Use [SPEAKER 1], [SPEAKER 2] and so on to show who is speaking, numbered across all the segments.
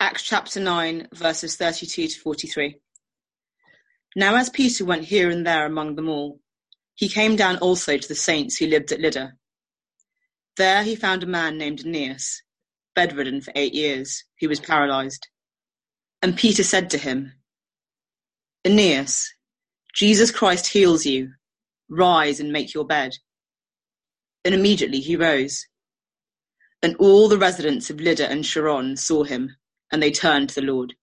[SPEAKER 1] Acts chapter 9, verses 32 to 43. Now as Peter went here and there among them all, he came down also to the saints who lived at Lydda. There he found a man named Aeneas, bedridden for eight years, who was paralyzed. And Peter said to him, Aeneas, Jesus Christ heals you. Rise and make your bed. And immediately he rose. And all the residents of Lydda and Sharon saw him, and they turned to the Lord.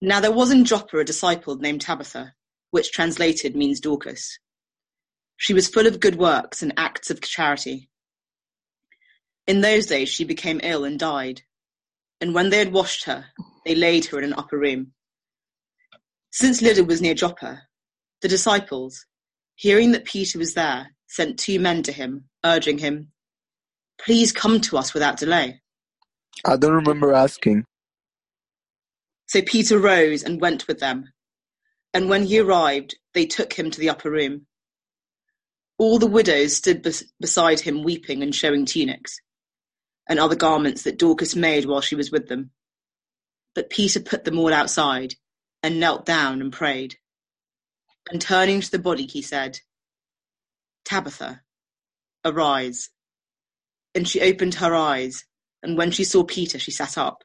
[SPEAKER 1] Now there was in Joppa a disciple named Tabitha, which translated means Dorcas. She was full of good works and acts of charity. In those days she became ill and died, and when they had washed her, they laid her in an upper room. Since Lydda was near Joppa, the disciples, hearing that Peter was there, sent two men to him, urging him, Please come to us without delay.
[SPEAKER 2] I don't remember asking.
[SPEAKER 1] So Peter rose and went with them, and when he arrived, they took him to the upper room. All the widows stood bes- beside him weeping and showing tunics and other garments that Dorcas made while she was with them. But Peter put them all outside, and knelt down and prayed. And turning to the body he said, Tabitha, arise. And she opened her eyes, and when she saw Peter she sat up.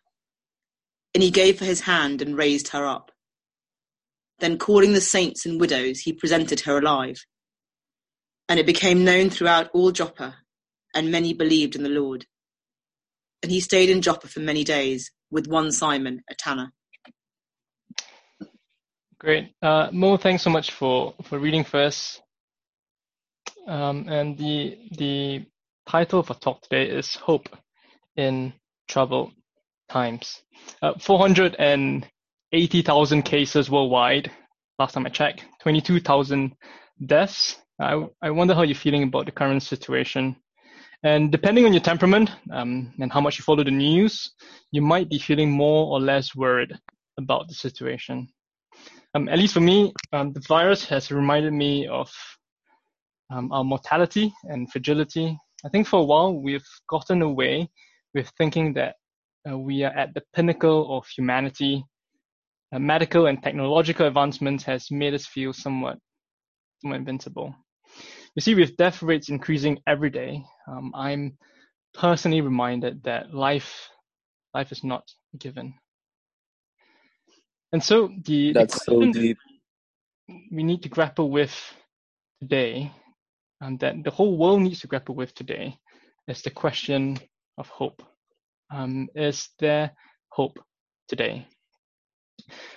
[SPEAKER 1] And he gave her his hand and raised her up. Then calling the saints and widows, he presented her alive. And it became known throughout all Joppa, and many believed in the Lord and he stayed in Joppa for many days with one Simon, a tanner.
[SPEAKER 3] Great. Uh, Mo, thanks so much for, for reading first. Um, and the the title for talk today is Hope in Troubled Times. Uh, 480,000 cases worldwide, last time I checked, 22,000 deaths. I, I wonder how you're feeling about the current situation and depending on your temperament um, and how much you follow the news, you might be feeling more or less worried about the situation. Um, at least for me, um, the virus has reminded me of um, our mortality and fragility. I think for a while we've gotten away with thinking that uh, we are at the pinnacle of humanity. Uh, medical and technological advancements has made us feel somewhat, somewhat invincible. You see, with death rates increasing every day, um, I'm personally reminded that life, life is not given. And so the,
[SPEAKER 2] That's
[SPEAKER 3] the
[SPEAKER 2] so deep.
[SPEAKER 3] we need to grapple with today, and that the whole world needs to grapple with today, is the question of hope. Um, is there hope today?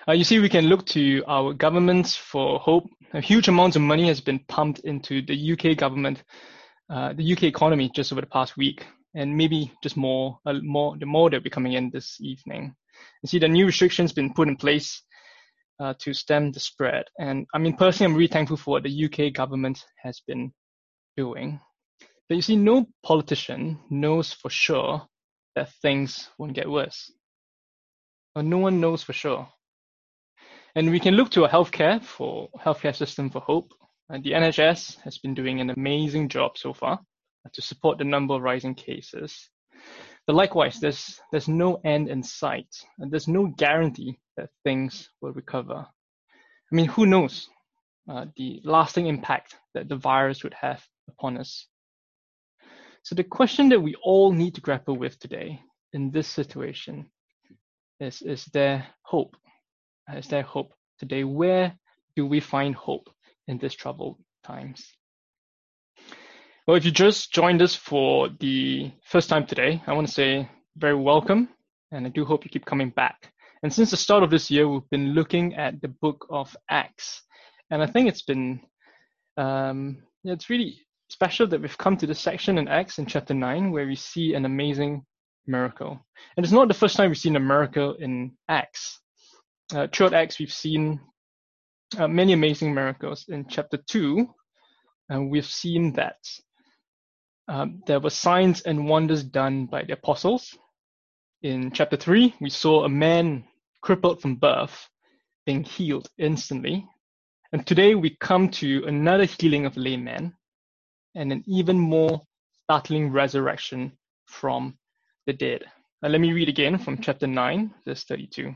[SPEAKER 3] Uh, you see, we can look to our governments for hope. A huge amount of money has been pumped into the UK government, uh, the UK economy just over the past week, and maybe just more, uh, more, the more that will be coming in this evening. You see, the new restrictions been put in place uh, to stem the spread, and I mean personally, I'm really thankful for what the UK government has been doing. But you see, no politician knows for sure that things won't get worse. Or no one knows for sure. And we can look to a healthcare for healthcare system for hope. And the NHS has been doing an amazing job so far to support the number of rising cases. But likewise, there's there's no end in sight, and there's no guarantee that things will recover. I mean, who knows uh, the lasting impact that the virus would have upon us? So the question that we all need to grapple with today in this situation is: Is there hope? Is there hope today? Where do we find hope in these troubled times? Well, if you just joined us for the first time today, I want to say very welcome, and I do hope you keep coming back. And since the start of this year, we've been looking at the book of Acts, and I think it's been um, it's really special that we've come to this section in Acts in chapter nine where we see an amazing miracle. And it's not the first time we've seen a miracle in Acts uh, throughout Acts, we've seen uh, many amazing miracles. In chapter 2, uh, we've seen that um, there were signs and wonders done by the apostles. In chapter 3, we saw a man crippled from birth being healed instantly. And today we come to another healing of a lame man and an even more startling resurrection from the dead. Uh, let me read again from chapter 9, verse 32.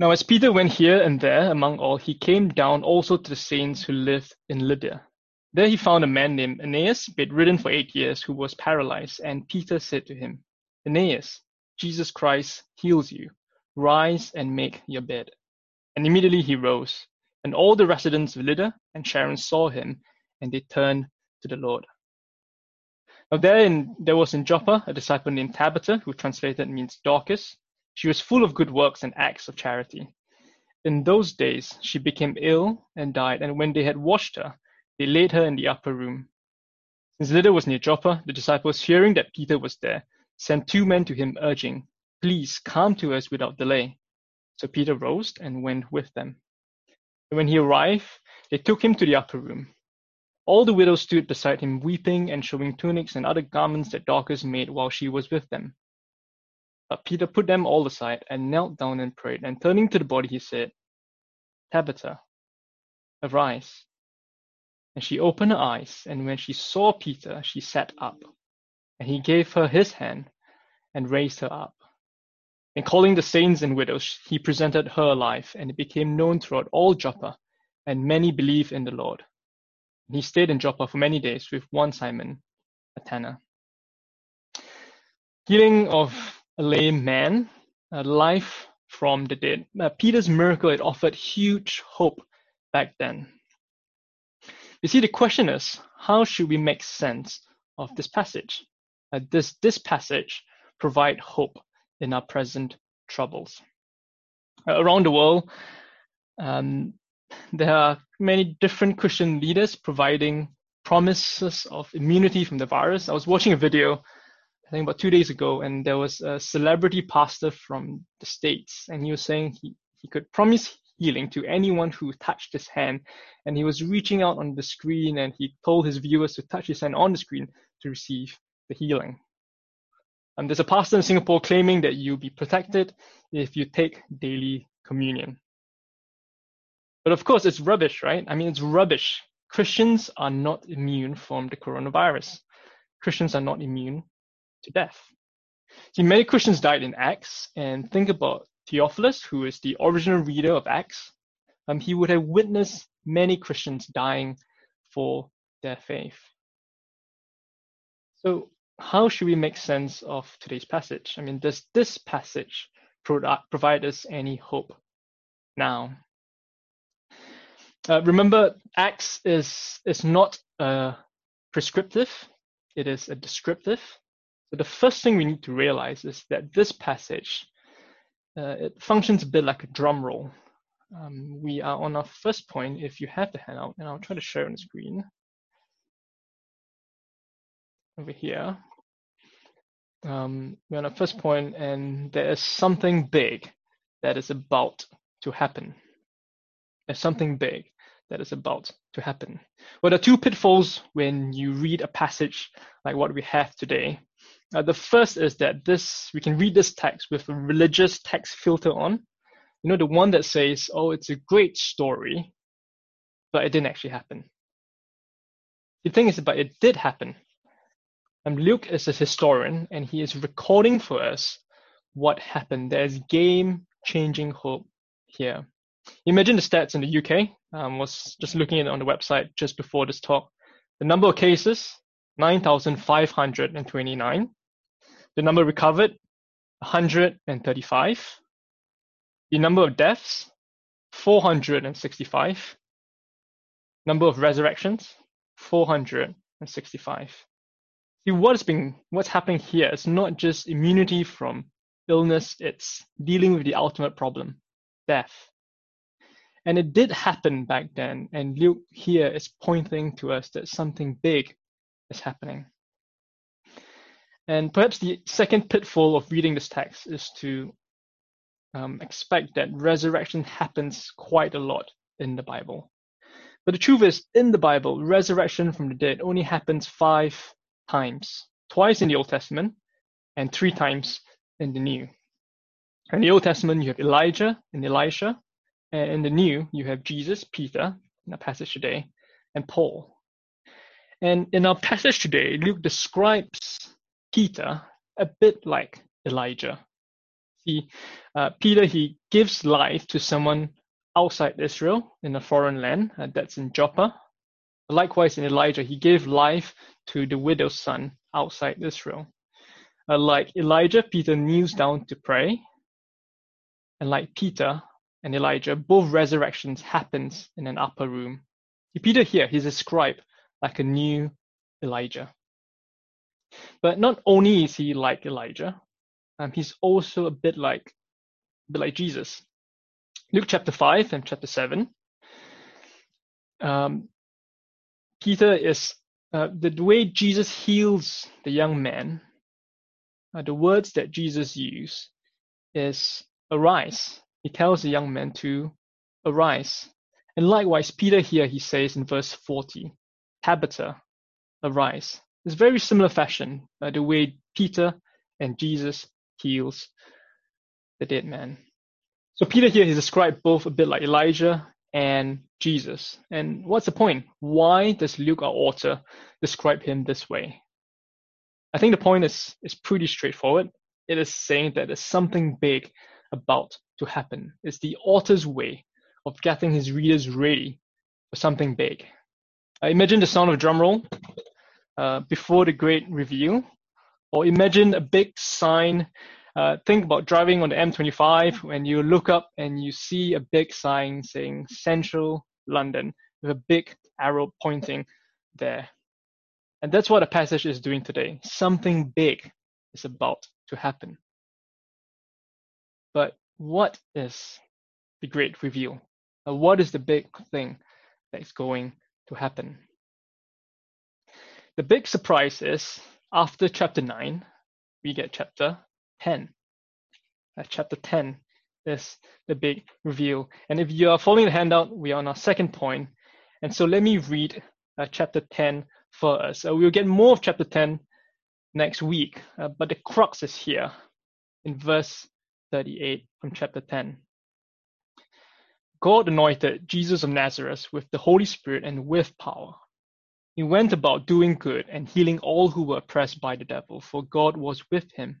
[SPEAKER 3] Now, as Peter went here and there among all, he came down also to the saints who lived in Lydda. There he found a man named Aeneas, bedridden for eight years, who was paralyzed. And Peter said to him, Aeneas, Jesus Christ heals you. Rise and make your bed. And immediately he rose. And all the residents of Lydda and Sharon saw him, and they turned to the Lord. Now there, in, there was in Joppa a disciple named Tabitha, who translated means Dorcas. She was full of good works and acts of charity. In those days she became ill and died, and when they had washed her, they laid her in the upper room. Since Lydda was near Joppa, the disciples, hearing that Peter was there, sent two men to him, urging, Please come to us without delay. So Peter rose and went with them. When he arrived, they took him to the upper room. All the widows stood beside him, weeping and showing tunics and other garments that Dorcas made while she was with them. But Peter put them all aside and knelt down and prayed, and turning to the body, he said, Tabitha, arise. And she opened her eyes, and when she saw Peter, she sat up. And he gave her his hand and raised her up. And calling the saints and widows, he presented her alive, and it became known throughout all Joppa, and many believed in the Lord. And he stayed in Joppa for many days with one Simon, a tanner. Healing of a lame man, a life from the dead. Uh, Peter's miracle, it offered huge hope back then. You see, the question is, how should we make sense of this passage? Uh, does this passage provide hope in our present troubles? Uh, around the world, um, there are many different Christian leaders providing promises of immunity from the virus. I was watching a video, I think about two days ago, and there was a celebrity pastor from the States, and he was saying he, he could promise healing to anyone who touched his hand. And he was reaching out on the screen and he told his viewers to touch his hand on the screen to receive the healing. And there's a pastor in Singapore claiming that you'll be protected if you take daily communion. But of course, it's rubbish, right? I mean, it's rubbish. Christians are not immune from the coronavirus. Christians are not immune to death. See, many Christians died in Acts, and think about Theophilus, who is the original reader of Acts. Um, he would have witnessed many Christians dying for their faith. So, how should we make sense of today's passage? I mean, does this passage provide us any hope now? Uh, remember, Acts is, is not prescriptive, it is a descriptive. So the first thing we need to realize is that this passage, uh, it functions a bit like a drum roll. Um, we are on our first point, if you have the handout, and I'll try to share on the screen. Over here. Um, we're on our first point, and there is something big that is about to happen. There's something big that is about to happen. Well, there are two pitfalls when you read a passage like what we have today. Uh, the first is that this we can read this text with a religious text filter on. You know, the one that says, "Oh, it's a great story," but it didn't actually happen. The thing is, but it did happen. And Luke is a historian, and he is recording for us what happened. There's game-changing hope here. Imagine the stats in the UK. Um, was just looking at it on the website just before this talk. The number of cases, 9,529. The number recovered, 135. The number of deaths, 465. Number of resurrections, 465. See, what's being, what's happening here is not just immunity from illness, it's dealing with the ultimate problem, death. And it did happen back then. And Luke here is pointing to us that something big is happening. And perhaps the second pitfall of reading this text is to um, expect that resurrection happens quite a lot in the Bible. But the truth is, in the Bible, resurrection from the dead only happens five times twice in the Old Testament and three times in the New. In the Old Testament, you have Elijah and Elisha, and in the New, you have Jesus, Peter, in our passage today, and Paul. And in our passage today, Luke describes Peter a bit like Elijah. See, uh, Peter, he gives life to someone outside Israel in a foreign land, uh, that's in Joppa. Likewise, in Elijah, he gave life to the widow's son outside Israel. Uh, like Elijah, Peter kneels down to pray. And like Peter and Elijah, both resurrections happens in an upper room. Peter here, he's described like a new Elijah. But not only is he like Elijah, um, he's also a bit like, a bit like Jesus. Luke chapter 5 and chapter 7. Um, Peter is, uh, the, way Jesus heals the young man, uh, the words that Jesus used is arise. He tells the young man to arise. And likewise, Peter here, he says in verse 40, Tabitha, arise. It's very similar fashion, uh, the way Peter and Jesus heals the dead man. So Peter here is described both a bit like Elijah and Jesus. And what's the point? Why does Luke, our author, describe him this way? I think the point is, is pretty straightforward. It is saying that there's something big about to happen. It's the author's way of getting his readers ready for something big. Uh, imagine the sound of a drum roll uh, before the great reveal, or imagine a big sign. Uh, think about driving on the M25 when you look up and you see a big sign saying Central London with a big arrow pointing there. And that's what the passage is doing today. Something big is about to happen. But what is the great reveal? What is the big thing that's going to happen? The big surprise is after chapter 9, we get chapter 10. Uh, chapter 10 is the big reveal. And if you are following the handout, we are on our second point. And so let me read uh, chapter 10 for us. Uh, we'll get more of chapter 10 next week, uh, but the crux is here in verse 38 from chapter 10. God anointed Jesus of Nazareth with the Holy Spirit and with power he went about doing good and healing all who were oppressed by the devil, for God was with him.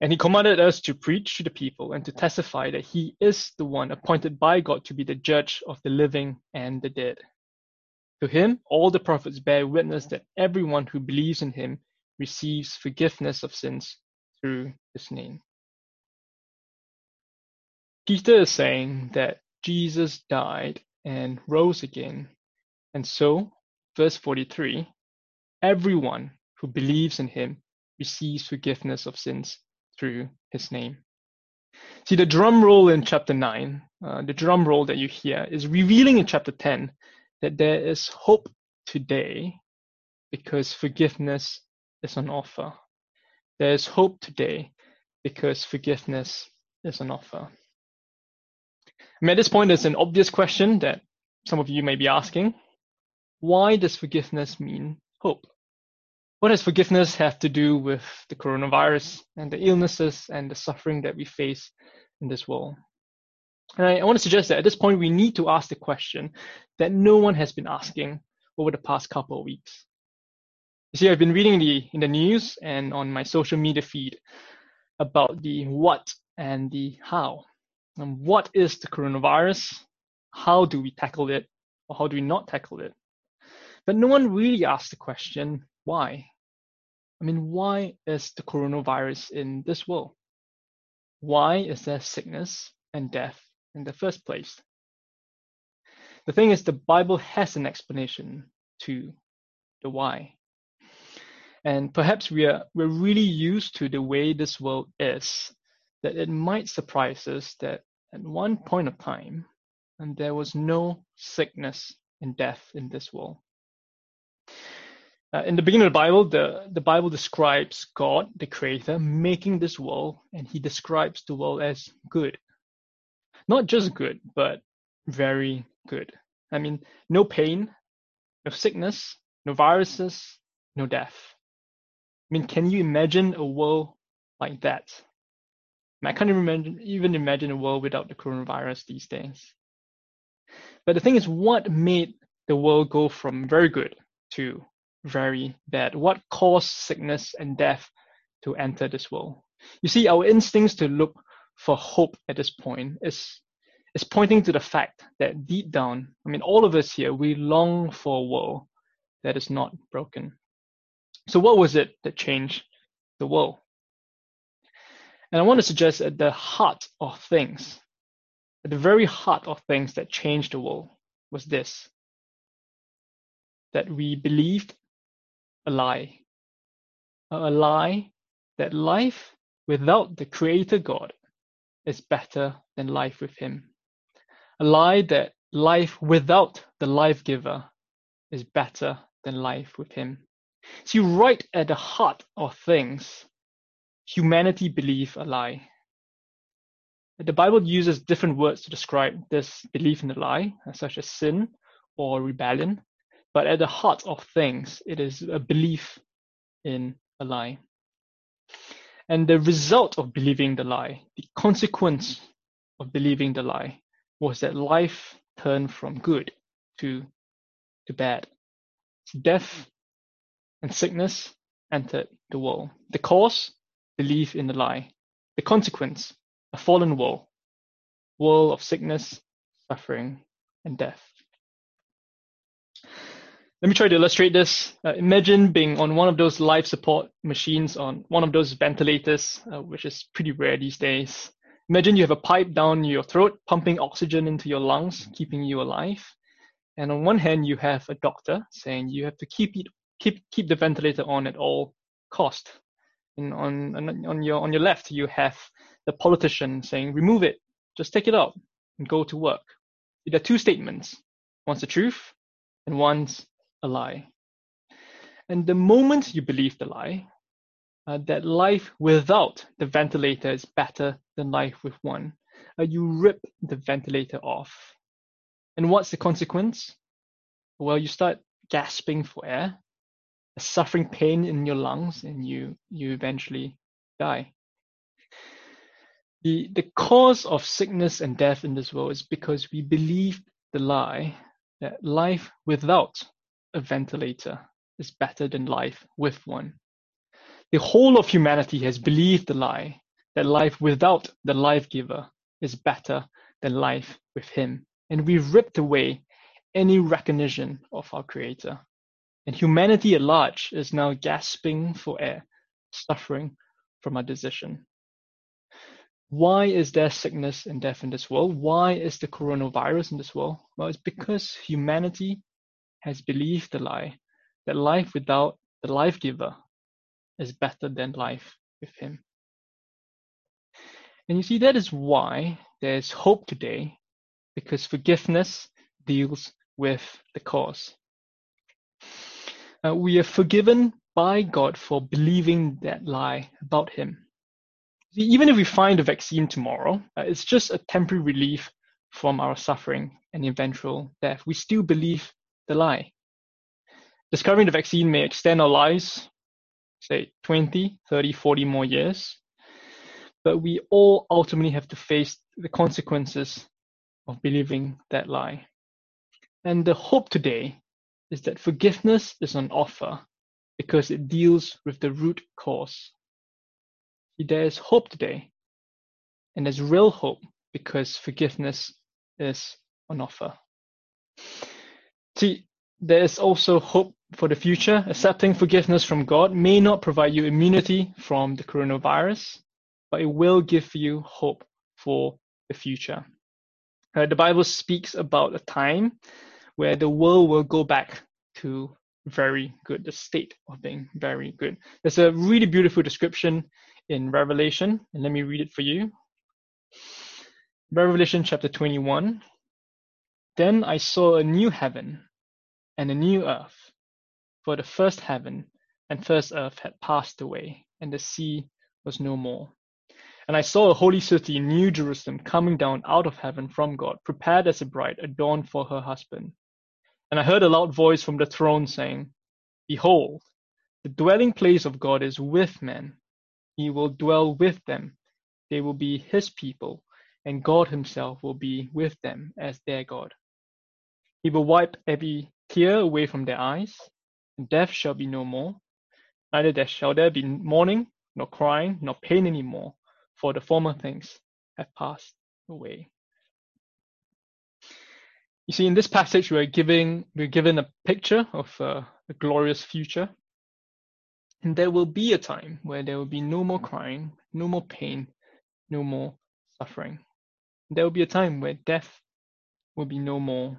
[SPEAKER 3] And he commanded us to preach to the people and to testify that he is the one appointed by God to be the judge of the living and the dead. To him, all the prophets bear witness that everyone who believes in him receives forgiveness of sins through his name. Peter is saying that Jesus died and rose again. And so, verse 43 everyone who believes in him receives forgiveness of sins through his name. See, the drum roll in chapter 9, uh, the drum roll that you hear, is revealing in chapter 10 that there is hope today because forgiveness is on offer. There is hope today because forgiveness is an offer. I mean, at this point, there's an obvious question that some of you may be asking. Why does forgiveness mean hope? What does forgiveness have to do with the coronavirus and the illnesses and the suffering that we face in this world? And I, I want to suggest that at this point, we need to ask the question that no one has been asking over the past couple of weeks. You see, I've been reading the in the news and on my social media feed about the what and the how. And what is the coronavirus? How do we tackle it? Or how do we not tackle it? But no one really asked the question, why? I mean, why is the coronavirus in this world? Why is there sickness and death in the first place? The thing is, the Bible has an explanation to the why. And perhaps we are we're really used to the way this world is, that it might surprise us that at one point of time, and there was no sickness and death in this world. Uh, in the beginning of the Bible, the, the Bible describes God, the creator, making this world, and he describes the world as good. Not just good, but very good. I mean, no pain, no sickness, no viruses, no death. I mean, can you imagine a world like that? I, I can't even imagine, even imagine a world without the coronavirus these days. But the thing is, what made the world go from very good to very bad? What caused sickness and death to enter this world? You see, our instincts to look for hope at this point is is pointing to the fact that deep down, I mean, all of us here, we long for a world that is not broken. So, what was it that changed the world? And I want to suggest at the heart of things, at the very heart of things that changed the world, was this that we believed a lie. A lie that life without the Creator God is better than life with Him. A lie that life without the life giver is better than life with Him. See, right at the heart of things, humanity believe a lie. The Bible uses different words to describe this belief in a lie, such as sin or rebellion. But at the heart of things, it is a belief in a lie. And the result of believing the lie, the consequence of believing the lie, was that life turned from good to, to bad. Death and sickness entered the world. The cause, belief in the lie. The consequence, a fallen world, world of sickness, suffering, and death. Let me try to illustrate this. Uh, imagine being on one of those life support machines on one of those ventilators, uh, which is pretty rare these days. Imagine you have a pipe down your throat, pumping oxygen into your lungs, keeping you alive. And on one hand, you have a doctor saying you have to keep it, keep keep the ventilator on at all cost. And on on your on your left, you have the politician saying remove it, just take it out and go to work. There are two statements. One's the truth, and one's a lie. And the moment you believe the lie, uh, that life without the ventilator is better than life with one, uh, you rip the ventilator off. And what's the consequence? Well, you start gasping for air, suffering pain in your lungs, and you, you eventually die. The, the cause of sickness and death in this world is because we believe the lie that life without a ventilator is better than life with one. The whole of humanity has believed the lie that life without the life giver is better than life with him. And we've ripped away any recognition of our creator. And humanity at large is now gasping for air, suffering from our decision. Why is there sickness and death in this world? Why is the coronavirus in this world? Well, it's because humanity has believed the lie that life without the life giver is better than life with him. And you see, that is why there is hope today, because forgiveness deals with the cause. Uh, we are forgiven by God for believing that lie about Him. See, even if we find a vaccine tomorrow, uh, it's just a temporary relief from our suffering and eventual death. We still believe the lie. Discovering the vaccine may extend our lives, say 20, 30, 40 more years, but we all ultimately have to face the consequences of believing that lie. And the hope today is that forgiveness is on offer because it deals with the root cause. There is hope today, and there's real hope because forgiveness is on offer. See, there is also hope for the future. Accepting forgiveness from God may not provide you immunity from the coronavirus, but it will give you hope for the future. Uh, the Bible speaks about a time where the world will go back to very good, the state of being very good. There's a really beautiful description in Revelation, and let me read it for you. Revelation chapter 21. Then I saw a new heaven and a new earth. For the first heaven and first earth had passed away, and the sea was no more. And I saw a holy city, New Jerusalem, coming down out of heaven from God, prepared as a bride adorned for her husband. And I heard a loud voice from the throne saying, Behold, the dwelling place of God is with men. He will dwell with them. They will be his people, and God himself will be with them as their God. He will wipe every tear away from their eyes, and death shall be no more. Neither there shall there be mourning, nor crying, nor pain any more, for the former things have passed away. You see, in this passage, we're giving we're given a picture of uh, a glorious future, and there will be a time where there will be no more crying, no more pain, no more suffering. There will be a time where death will be no more,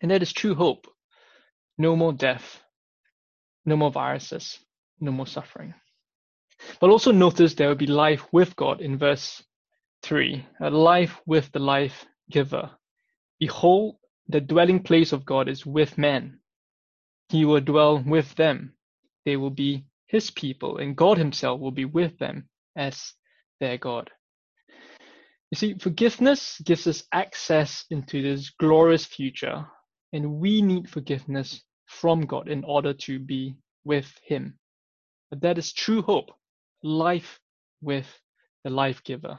[SPEAKER 3] and that is true hope. No more death, no more viruses, no more suffering. But also notice there will be life with God in verse 3, a life with the life giver. Behold, the dwelling place of God is with men. He will dwell with them. They will be his people, and God himself will be with them as their God. You see, forgiveness gives us access into this glorious future, and we need forgiveness from God in order to be with Him. But that is true hope, life with the life giver.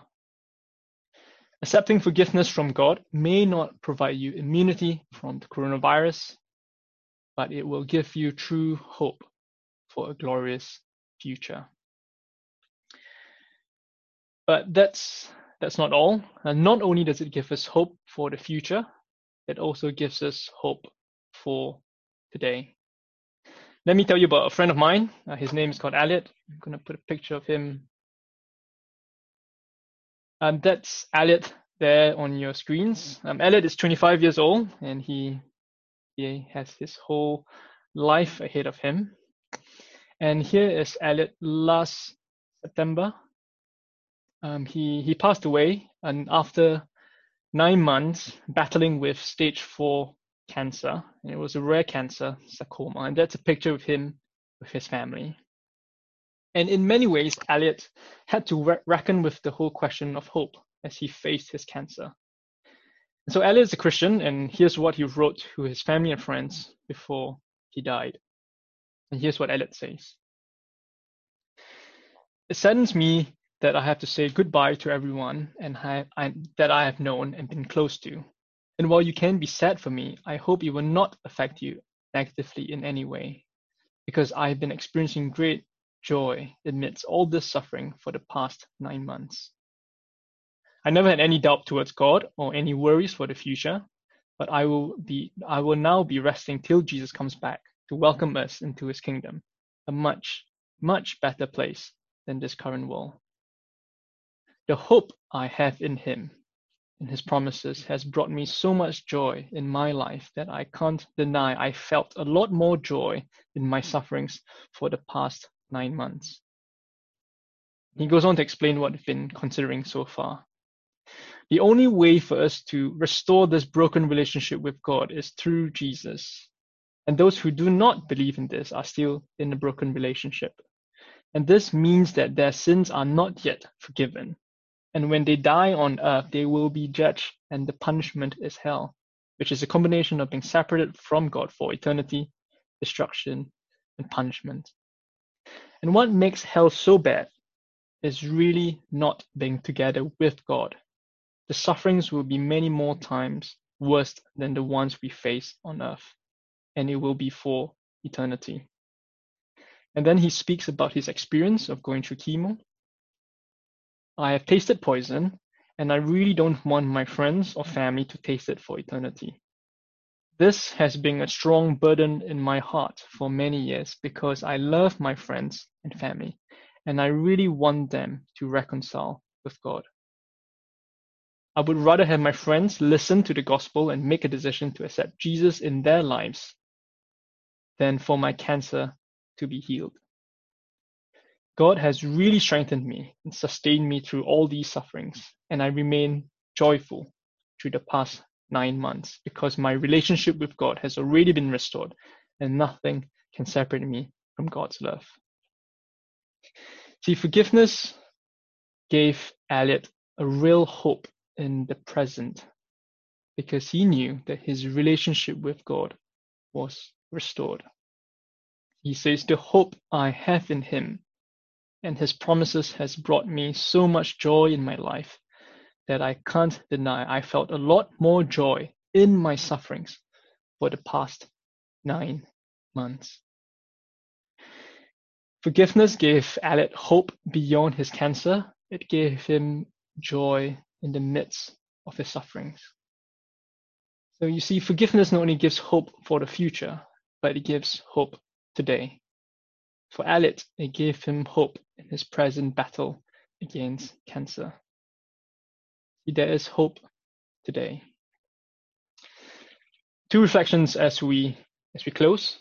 [SPEAKER 3] Accepting forgiveness from God may not provide you immunity from the coronavirus, but it will give you true hope for a glorious future. But that's that's not all. And not only does it give us hope for the future, it also gives us hope for today. Let me tell you about a friend of mine. Uh, his name is called Elliot. I'm going to put a picture of him um, that's Elliot there on your screens. Um, Elliot is 25 years old and he, he has his whole life ahead of him. And here is Elliot last September. Um, he, he passed away and after nine months battling with stage four cancer. And it was a rare cancer, sarcoma. And that's a picture of him with his family. And in many ways, Elliot had to re- reckon with the whole question of hope as he faced his cancer. And so Elliot is a Christian, and here's what he wrote to his family and friends before he died. And here's what Elliot says It saddens me that I have to say goodbye to everyone and I, I, that I have known and been close to. And while you can be sad for me, I hope it will not affect you negatively in any way, because I have been experiencing great joy amidst all this suffering for the past nine months. I never had any doubt towards God or any worries for the future, but I will be I will now be resting till Jesus comes back to welcome us into his kingdom, a much, much better place than this current world. The hope I have in him and his promises has brought me so much joy in my life that I can't deny I felt a lot more joy in my sufferings for the past nine months. He goes on to explain what we've been considering so far. The only way for us to restore this broken relationship with God is through Jesus. And those who do not believe in this are still in a broken relationship. And this means that their sins are not yet forgiven. And when they die on earth, they will be judged, and the punishment is hell, which is a combination of being separated from God for eternity, destruction, and punishment. And what makes hell so bad is really not being together with God. The sufferings will be many more times worse than the ones we face on earth, and it will be for eternity. And then he speaks about his experience of going through chemo. I have tasted poison, and I really don't want my friends or family to taste it for eternity. This has been a strong burden in my heart for many years because I love my friends and family, and I really want them to reconcile with God. I would rather have my friends listen to the gospel and make a decision to accept Jesus in their lives than for my cancer to be healed. God has really strengthened me and sustained me through all these sufferings, and I remain joyful through the past nine months because my relationship with God has already been restored and nothing can separate me from God's love. See, forgiveness gave Elliot a real hope in the present because he knew that his relationship with God was restored. He says, The hope I have in him and his promises has brought me so much joy in my life that I can't deny I felt a lot more joy in my sufferings for the past nine months. Forgiveness gave Elliot hope beyond his cancer. It gave him joy in the midst of his sufferings. So you see, forgiveness not only gives hope for the future, but it gives hope today. For Elliot, it gave him hope in his present battle against cancer. There is hope today. Two reflections as we as we close.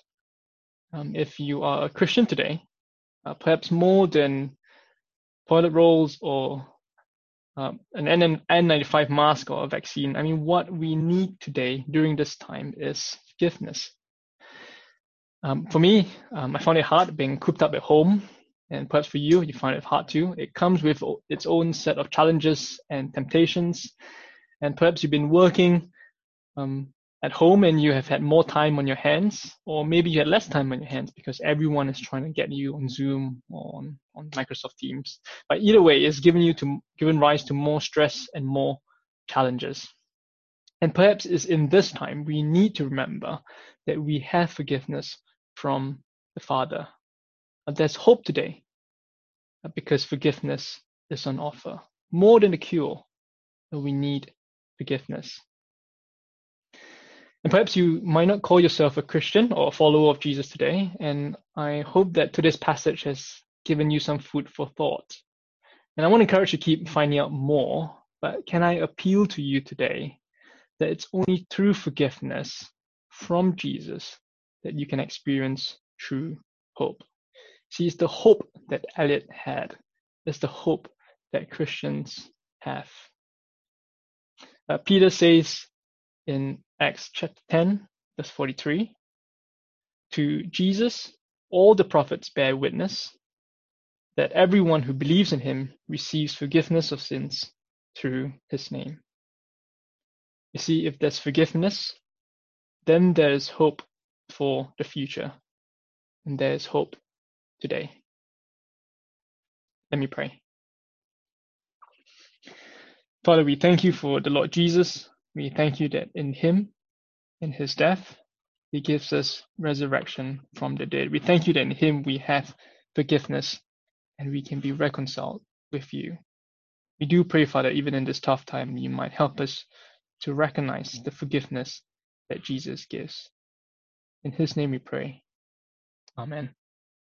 [SPEAKER 3] Um, if you are a Christian today, uh, perhaps more than toilet rolls or um, an N95 mask or a vaccine. I mean, what we need today during this time is forgiveness. Um, for me, um, I found it hard being cooped up at home, and perhaps for you, you find it hard too. It comes with its own set of challenges and temptations, and perhaps you've been working um, at home and you have had more time on your hands, or maybe you had less time on your hands because everyone is trying to get you on Zoom or on, on Microsoft Teams. But either way, it's given you to given rise to more stress and more challenges. And perhaps it's in this time we need to remember that we have forgiveness from the Father. There's hope today uh, because forgiveness is on offer. More than a cure, we need forgiveness. And perhaps you might not call yourself a Christian or a follower of Jesus today, and I hope that today's passage has given you some food for thought. And I want to encourage you to keep finding out more, but can I appeal to you today that it's only through forgiveness from Jesus that you can experience true hope. See, it's the hope that Elliot had. It's the hope that Christians have. Uh, Peter says in Acts chapter 10, verse 43. To Jesus, all the prophets bear witness that everyone who believes in him receives forgiveness of sins through his name. You see, if there's forgiveness, then there is hope for the future, and there is hope today. Let me pray. Father, we thank you for the Lord Jesus we thank you that in him, in his death, he gives us resurrection from the dead. We thank you that in him we have forgiveness and we can be reconciled with you. We do pray, Father, even in this tough time, you might help us to recognize the forgiveness that Jesus gives. In his name we pray. Amen.